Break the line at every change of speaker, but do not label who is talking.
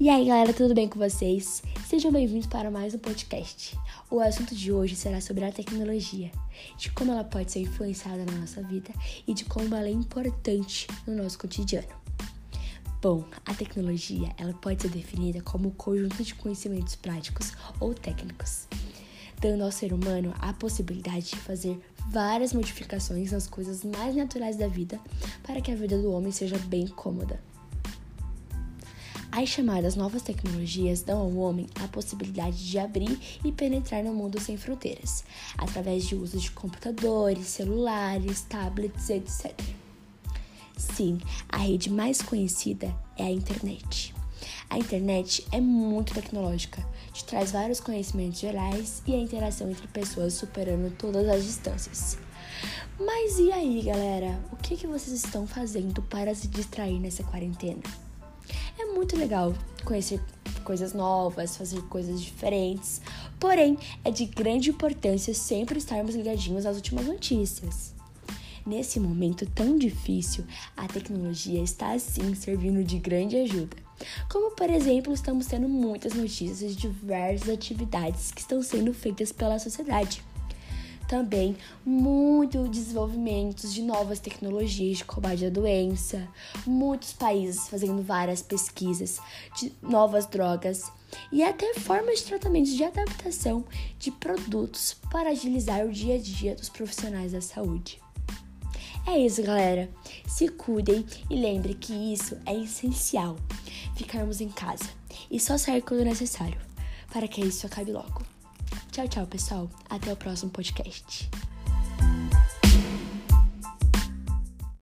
E aí, galera, tudo bem com vocês? Sejam bem-vindos para mais um podcast. O assunto de hoje será sobre a tecnologia, de como ela pode ser influenciada na nossa vida e de como ela é importante no nosso cotidiano. Bom, a tecnologia ela pode ser definida como um conjunto de conhecimentos práticos ou técnicos, dando ao ser humano a possibilidade de fazer várias modificações nas coisas mais naturais da vida para que a vida do homem seja bem cômoda. As chamadas novas tecnologias dão ao homem a possibilidade de abrir e penetrar no mundo sem fronteiras, através de uso de computadores, celulares, tablets, etc. Sim, a rede mais conhecida é a internet. A internet é muito tecnológica, te traz vários conhecimentos gerais e a interação entre pessoas superando todas as distâncias. Mas e aí, galera? O que, que vocês estão fazendo para se distrair nessa quarentena? É muito legal conhecer coisas novas, fazer coisas diferentes, porém é de grande importância sempre estarmos ligadinhos às últimas notícias. Nesse momento tão difícil, a tecnologia está assim servindo de grande ajuda. Como, por exemplo, estamos tendo muitas notícias de diversas atividades que estão sendo feitas pela sociedade. Também muito desenvolvimentos de novas tecnologias de combate à doença, muitos países fazendo várias pesquisas de novas drogas e até formas de tratamento de adaptação de produtos para agilizar o dia a dia dos profissionais da saúde. É isso, galera. Se cuidem e lembre que isso é essencial. Ficarmos em casa e só sair quando necessário, para que isso acabe logo. Tchau, tchau, pessoal. Até o próximo podcast.